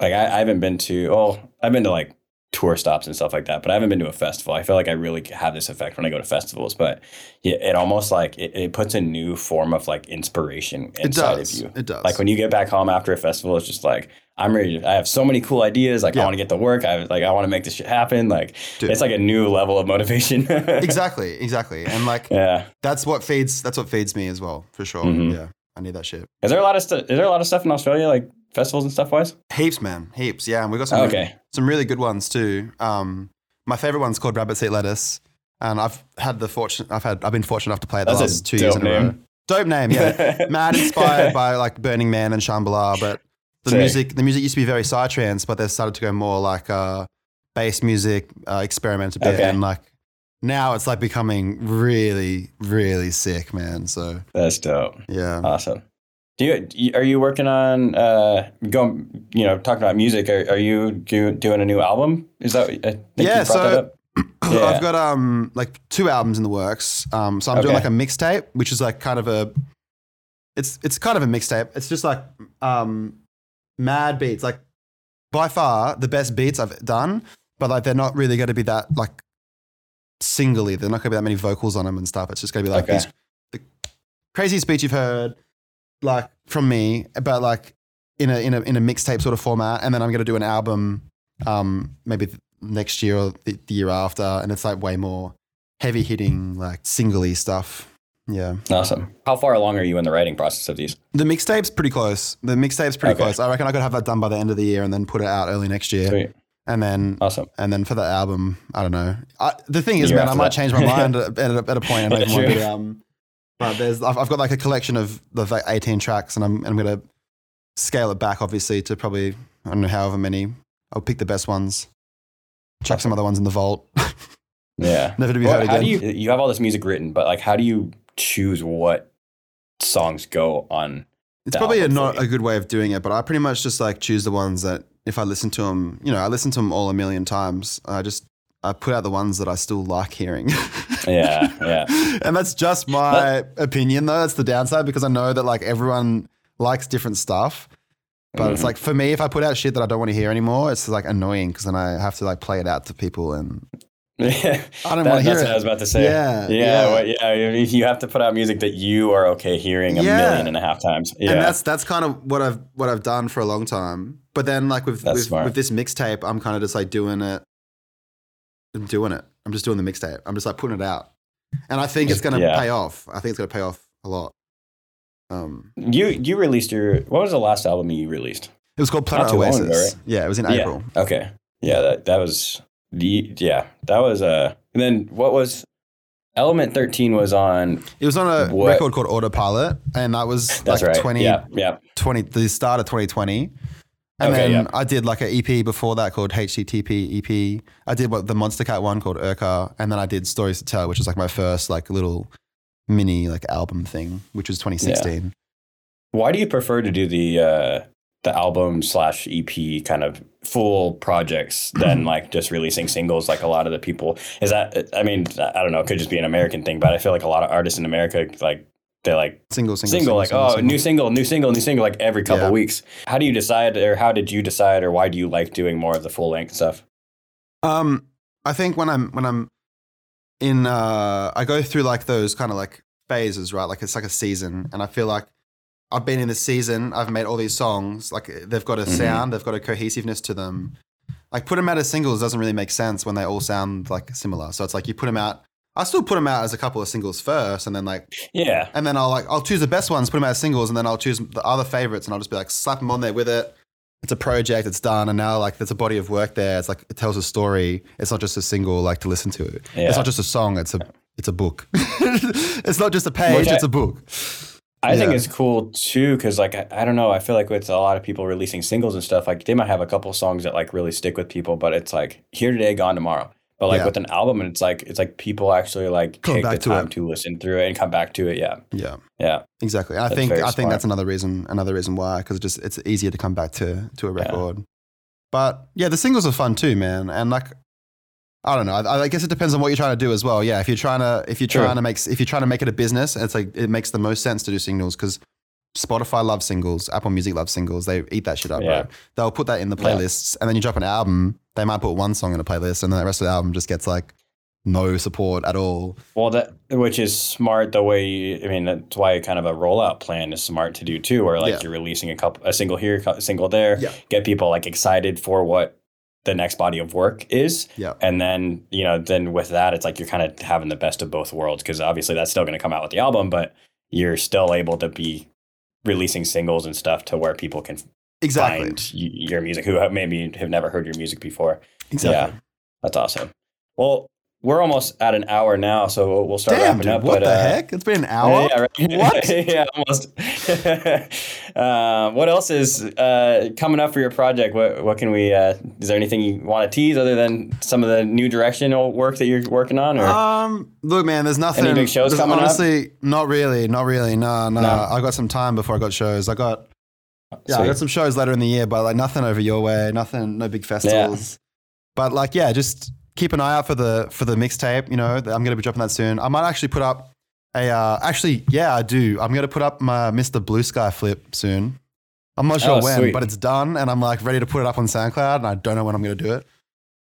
like I, I haven't been to oh I've been to like tour stops and stuff like that, but I haven't been to a festival. I feel like I really have this effect when I go to festivals, but yeah, it almost like it, it puts a new form of like inspiration it inside of you. it does Like when you get back home after a festival, it's just like I'm ready. To, I have so many cool ideas. Like I want to get to work. I like I want to make this shit happen. Like Dude. it's like a new level of motivation. <laughs> exactly exactly and like <laughs> Yeah. that's what feeds that's what feeds me as well for sure Mhm. yeah i need that shit Is there a lot of stuff? Is there a lot of stuff in Australia like festivals and stuff wise? heaps man heaps yeah and we got some Okay. some really good ones too um my favorite one's called Rabbits Eat Lettuce and i've had the fortune i've had i've been fortunate enough to play it the That's last two years in a row dope name yeah <laughs> mad inspired by like Burning Man and Shambhala, but the Sick. music the music used to be very psytrance, but they've started to go more like uh, bass music, uh, experiment a bit, Okay. and like now it's like becoming really really sick, man. So That's dope. yeah, Awesome. Do you, are you working on uh going you know talking about music? Are, are you do, doing a new album? Is that I think Yeah, you so- that up? <clears throat> Yeah. I've got um like two albums in the works. Um, so I'm doing like a mixtape, which is like kind of a it's it's kind of a mixtape. It's just like um mad beats, like by far the best beats I've done, but like they're not really going to be that like singly. They're not going to be that many vocals on them and stuff. It's just going to be like Okay. these the crazy speech you've heard like from me, but like in a in a in a mixtape sort of format, and then I'm going to do an album um maybe next year or the, the year after, and it's like way more heavy hitting like singly stuff. Yeah. Awesome. How far along are you in the writing process of these? The mixtape's pretty close. The mixtape's pretty Okay. close. I reckon I could have that done by the end of the year and then put it out early next year. Sweet. And then Awesome. and then for the album, I don't know. I, the thing is, man, I might that. change my mind <laughs> at, at, a, at a point. I don't even want to Sure. um, but there's I've, I've got like a collection of the like 18 tracks, and I'm and I'm gonna scale it back, obviously, to probably I don't know however many. I'll pick the best ones. Chuck some other ones in the vault. <laughs> Yeah. Never to be Well, heard how again. do you you have all this music written, but like how do you choose what songs go on? It's probably a, not a good way of doing it, but I pretty much just like choose the ones that if I listen to them, you know, I listen to them all a million times. I just I put out the ones that I still like hearing. Yeah, yeah. <laughs> and that's just my opinion, though. That's the downside because I know that like everyone likes different stuff. But it's Mhm. like for me, if I put out shit that I don't want to hear anymore, it's like annoying because then I have to like play it out to people, and <laughs> I I don't want to hear That's it. what I was about to say. Yeah, yeah, yeah. well, yeah. you- You have to put out music that you are okay hearing a Yeah. million and a half times. Yeah, And that's that's kind of what I've what I've done for a long time. But then like with with, with this mixtape, I'm kind of just like doing it. I'm doing it. I'm just doing the mixtape. I'm just like putting it out, and I think it's gonna Yeah. pay off. I think it's gonna pay off a lot. Um, you you released your what was the last album you released? it was called Planet Not too long Oasis. ago, right? Yeah, it was in Yeah. April. Okay, yeah, that that was the yeah that was uh. And then what was Element 13 was on. It was on a What? record called Autopilot, and that was That's like right. 20, Yeah, yeah. 20 the start of 2020. And Okay, then yeah. I did like an EP before that called HTTP EP. I did what the Monstercat one called Urka, and then I did Stories to Tell, which was like my first like little mini like album thing, which was 2016. Why do you prefer to do the uh, the album slash EP kind of full projects than <laughs> like just releasing singles like a lot of the people? Is that I mean I don't know, it could just be an American thing, but I feel like a lot of artists in America like they like Single, single, single, like oh new single, new single, new single like every couple Yeah. weeks. How do you decide or how did you decide or why do you like doing more of the full length stuff? Um, I think when I'm when I'm in, uh, I go through like those kind of like phases, right? Like it's like a season, and I feel like I've been in this season. I've made all these songs. Like they've got a Mhm. sound, they've got a cohesiveness to them. Like put them out as singles doesn't really make sense when they all sound like similar. So it's like you put them out. I still put them out as a couple of singles first, and then like, Yeah. and then I'll like I'll choose the best ones, put them out as singles, and then I'll choose the other favorites, and I'll just be like slap them on there with it. It's a project, it's done, and now like there's a body of work there. It's like it tells a story. It's not just a single like to listen to. Yeah. It's not just a song. It's a it's a book. <laughs> it's not just a page. I- it's a book. I think it's cool too because like I, I don't know I feel like with a lot of people releasing singles and stuff like they might have a couple songs that like really stick with people but it's like here today gone tomorrow but like Yeah. with an album and it's like it's like people actually like Come take the to time it. to listen through it and come back to it yeah Yeah, yeah exactly. I think I think that's another reason. Another reason why because it just it's easier to come back to to a Yeah. record. But yeah, the singles are fun too, man. And like. I don't know. I, I guess it depends on what you're trying to do as well. Yeah, if you're trying to if you're True. trying to make if you're trying to make it a business, it's like it makes the most sense to do singles because Spotify loves singles, Apple Music loves singles. They eat that shit up, Yeah. bro. They'll put that in the Yeah. playlists, and then you drop an album. They might put one song in a playlist, and then the rest of the album just gets like no support at all. well that which is smart the way I mean that's why kind of a rollout plan is smart to do too where like Yeah. you're releasing a couple a single here a single there Yeah. get people like excited for what the next body of work is Yeah. and then you know then with that it's like you're kind of having the best of both worlds because obviously that's still going to come out with the album but you're still able to be releasing singles and stuff to where people can Exactly. find your music who have- maybe have never heard your music before Exactly. yeah that's awesome well we're almost at an hour now so we'll- start Damn, wrapping dude. up what but the uh, heck? It's been an hour. yeah, right. <laughs> What? <laughs> yeah, almost. <laughs> uh, what else is uh, coming up for your project? What what can we? Uh, is there anything you want to tease other than some of the new directional work that you're working on? Or Um, look, man, there's nothing. Any big shows coming up? honestly, not really, not really. No, no, No. I got some time before I got shows. I got yeah, I got some shows later in the year, but like nothing over your way, nothing, no big festivals. But like, yeah, just keep an eye out for the for the mixtape. You know, I'm gonna be dropping that soon. I might actually put up a. Uh, actually, yeah, I do. I'm gonna put up my Mr. Blue Sky flip soon. I'm not sure Oh, when, sweet. but it's done, and I'm like ready to put it up on SoundCloud, and I don't know when I'm gonna do it.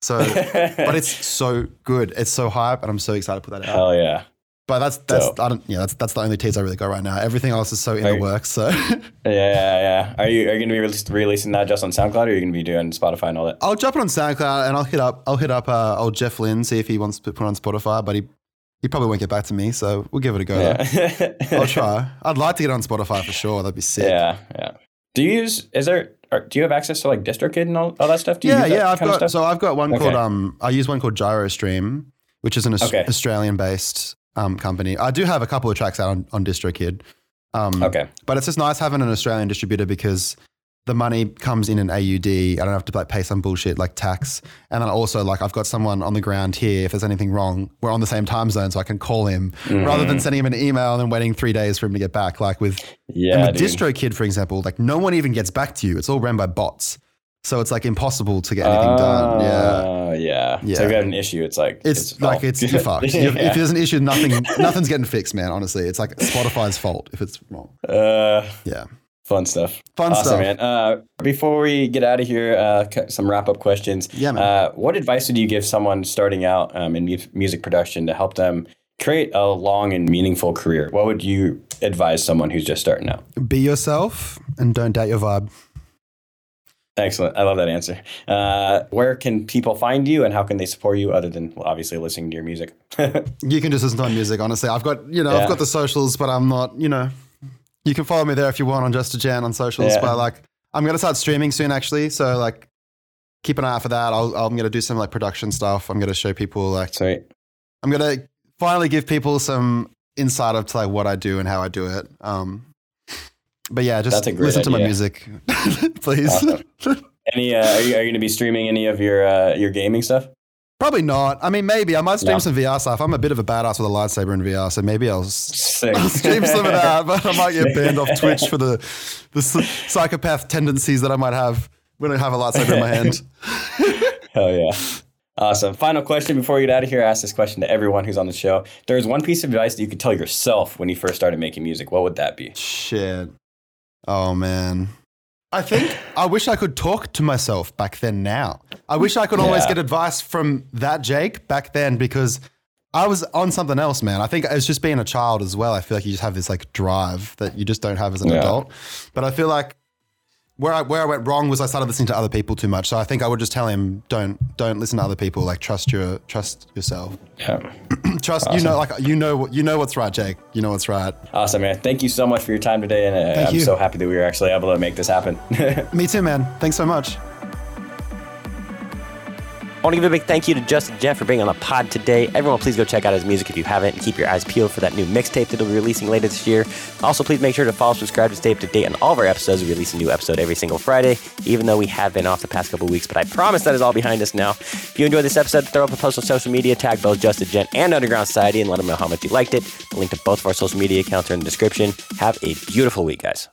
So, <laughs> but it's so good. It's so hype, and I'm so excited to put that out. hell yeah. But that's that's Dope. I don't yeah that's that's the only tease I really got right now. Everything else is so in the you- works. So <laughs> Yeah, yeah, yeah. Are you are you gonna be releas- releasing that just on SoundCloud, or are you gonna be doing Spotify and all that? I'll drop it on SoundCloud and I'll hit up I'll hit up uh, old Jeff Lynne see if he wants to put it on Spotify, but he he probably won't get back to me. So we'll give it a go. Yeah. I'll <laughs> try. I'd like to get on Spotify for sure. That'd be sick. yeah, yeah. Do you use? Is there? Do you have access to like DistroKid and all, all that stuff? Do you yeah, yeah. I've got so I've got one Okay. called um I use one called GyroStream, which is an Okay. Australian based um company. I do have a couple of tracks out on, on DistroKid. Um, Okay. But it's just nice having an Australian distributor because the money comes in an AUD. I don't have to like pay some bullshit like tax. And then also like I've got someone on the ground here. If there's anything wrong, we're on the same time zone, so I can call him rather Mm. than sending him an email and then waiting three days for him to get back. Like with Yeah, and with. DistroKid, for example, like no one even gets back to you. It's all ran by bots, so it's like impossible to get anything done. Yeah. Yeah. Yeah. So if you have an issue, it's like It's, like oh. it's you're fucked. <laughs> yeah. If there's an issue, nothing, nothing's getting fixed, man. Honestly, it's like Spotify's fault if it's wrong. uh, Yeah, fun stuff. fun awesome, stuff. man. Uh, before we get out of here, uh, some wrap up questions. Yeah, man. Uh, what advice would you give someone starting out um, in mu- music production to help them create a long and meaningful career? What would you advise someone who's just starting out? Be yourself and don't doubt your vibe. Excellent. I love that answer. Uh, where can people find you and how can they support you other than well, obviously listening to your music? <laughs> You can just listen to my music, honestly. I've got, you know, Yeah. I've got the socials, but I'm not, you know, you can follow me there if you want on Just a Gent on socials. Yeah. But like, I'm going to start streaming soon, actually. So like, keep an eye out for that. I'll, I'm going to do some like production stuff. I'm going to show people like, Sweet. I'm going to finally give people some insight of to like what I do and how I do it. Um, but yeah, just That's a great listen to my music, <laughs> please. Awesome. Any? Uh, are you, are you going to be streaming any of your uh, your gaming stuff? Probably not. I mean, maybe I might stream No. some VR stuff. I'm a bit of a badass with a lightsaber in VR, so maybe I'll Sick. stream some of that. But I might get banned off Twitch for the the psychopath tendencies that I might have when I have a lightsaber in my hand. <laughs> Hell yeah. Awesome. Final question before we get out of here. I ask this question to everyone who's on the show. There is one piece of advice that you could tell yourself when you first started making music. What would that be? Shit. Oh man. I think I wish I could talk to myself back then now. I wish I could always get advice from that Jake back then because I was on something else, man. I think it's just being a child as well. I feel like you just have this like drive that you just don't have as an Yeah. adult. But I feel like where I where I went wrong was I started listening to other people too much. So I think I would just tell him don't don't listen to other people. Like trust your trust yourself. Yeah. <clears throat> Trust you know like you know what you know what's right, Jake. You know what's right. Awesome, man. Thank you so much for your time today. And uh, I'm you. so happy that we were actually able to make this happen. <laughs> Me too, man. Thanks so much. I want to give a big thank you to Just a Gent for being on the pod today. Everyone, please go check out his music if you haven't, and keep your eyes peeled for that new mixtape that he'll be releasing later this year. Also, please make sure to follow, subscribe to stay up to date on all of our episodes. We release a new episode every single Friday, even though we have been off the past couple weeks. But I promise that is all behind us now. If you enjoyed this episode, throw up a post on social media, tag both Just a Gent and Underground Society, and let them know how much you liked it. The link to both of our social media accounts are in the description. Have a beautiful week, guys.